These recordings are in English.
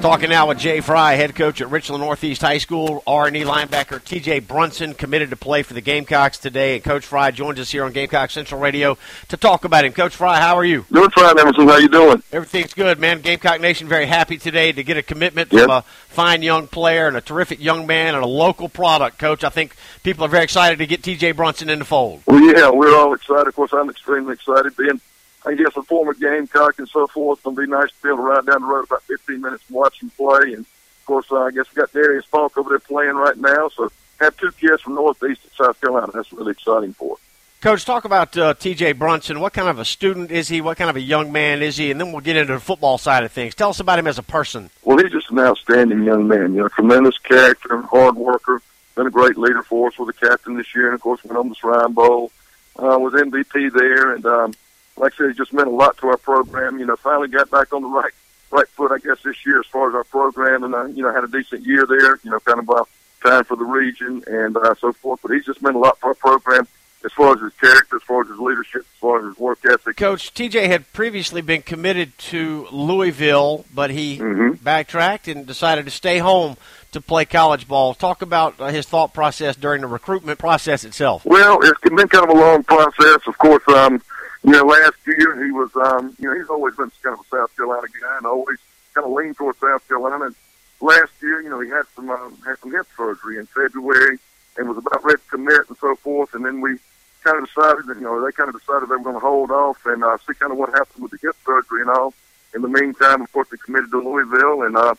Talking now with Jay Fry, head coach at Richland Northeast High School. R&E linebacker T.J. Brunson committed to play for the Gamecocks today. And Coach Fry joins us here on Gamecock Central Radio to talk about him. Coach Fry, how are you? Doing fine, Emerson. How you doing? Everything's good, man. Gamecock Nation very happy today to get a commitment from a fine young player and a terrific young man and a local product. Coach, I think people are very excited to get T.J. Brunson in the fold. Well, yeah, we're all excited. Of course, I'm extremely excited. Being, I guess, a former Gamecock and so forth, it'll be nice to be able to ride down the road about 15 minutes and watch him play. And, of course, uh, I guess we got Darius Falk over there playing right now. So have two kids from Northeast of South Carolina. That's really exciting for us. Coach, talk about uh, T.J. Brunson. What kind of a student is he? What kind of a young man is he? And then we'll get into the football side of things. Tell us about him as a person. Well, he's just an outstanding young man. You know, tremendous character, hard worker. Been a great leader for us with the captain this year, and of course went on the Shrine Bowl. Uh, was MVP there, and um, like I said, he just meant a lot to our program. You know, finally got back on the right right foot, I guess, this year as far as our program, and uh, you know had a decent year there. You know, kind of uh, time for the region and uh, so forth. But he's just meant a lot for our program as far as his character, as far as his leadership, as far as his work ethic. Coach, TJ had previously been committed to Louisville, but he Mhm. backtracked and decided to stay home to play college ball. Talk about uh, his thought process during the recruitment process itself. Well, it's been kind of a long process. Of course, um, you know, last year he was, um, you know, he's always been kind of a South Carolina guy and always kind of leaned towards South Carolina. And last year, you know, he had some um, had some hip surgery in February and was about ready to commit and so forth. And then we kind of decided that, you know, they kind of decided they were going to hold off and uh, see kind of what happened with the hip surgery and all. In the meantime, of course, they committed to Louisville and. uh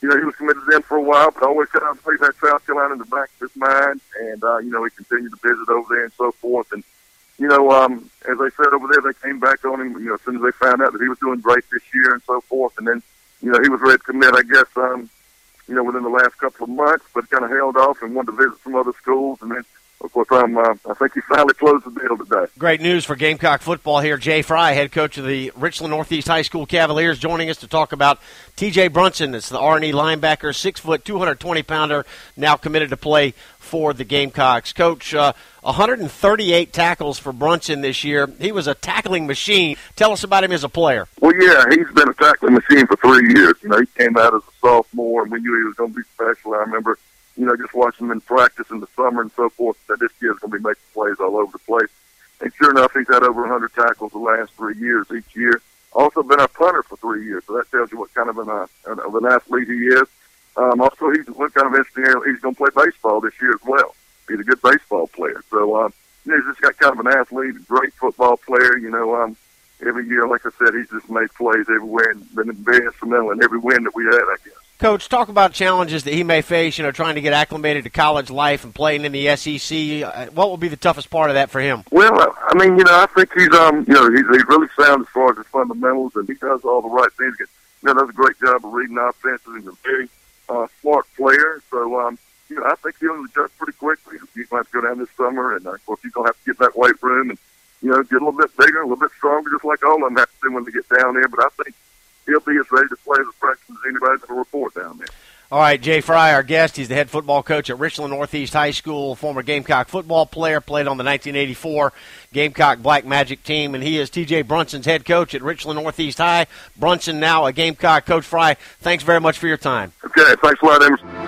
you know, he was committed then for a while, but always kind of played that South Carolina in the back of his mind. And, uh, you know, he continued to visit over there and so forth. And, you know, um, as I said over there, they came back on him, you know, as soon as they found out that he was doing great this year and so forth. And then, you know, he was ready to commit, I guess, um, you know, within the last couple of months, but kind of held off and wanted to visit some other schools. And then, course, um, uh, I think he finally closed the deal today. Great news for Gamecock football here. Jay Fry, head coach of the Richland Northeast High School Cavaliers, joining us to talk about T.J. Brunson. It's the R&E linebacker, six foot, 220 pounder, now committed to play for the Gamecocks. Coach, uh, 138 tackles for Brunson this year. He was a tackling machine. Tell us about him as a player. Well, yeah, he's been a tackling machine for three years. You know, he came out as a sophomore, and we knew he was going to be special. I remember, you know, just watching him in practice in the summer and so forth. That this kid's going to be making plays all over the place. And sure enough, he's had over 100 tackles the last three years each year. Also been our punter for three years, so that tells you what kind of an uh, of an athlete he is. Um, also, he's what kind of interesting. He's going to play baseball this year as well. He's a good baseball player. So, um, you know, he's just got kind of an athlete, a great football player. You know, um, every year, like I said, he's just made plays everywhere and been very instrumental in every win that we had. I guess. Coach, talk about challenges that he may face, you know, trying to get acclimated to college life and playing in the SEC. Uh, What will be the toughest part of that for him? Well, I mean, you know, I think he's um, you know, he's he's really sound as far as his fundamentals, and he does all the right things. You know, does a great job of reading offenses. He's a very uh, smart player, so um, you know, I think he'll adjust pretty quickly. Going to have to go down this summer, and uh, of course, he's going to have to get that weight room and you know, get a little bit bigger, a little bit stronger, just like all of them have to do when they get down there. But I think he'll be as ready to play as a freshman as anybody's going to report down there. All right, Jay Fry, our guest. He's the head football coach at Richland Northeast High School, former Gamecock football player, played on the 1984 Gamecock Black Magic team, and he is TJ Brunson's head coach at Richland Northeast High. Brunson now a Gamecock. Coach Fry, thanks very much for your time. Okay, thanks a lot, Emerson.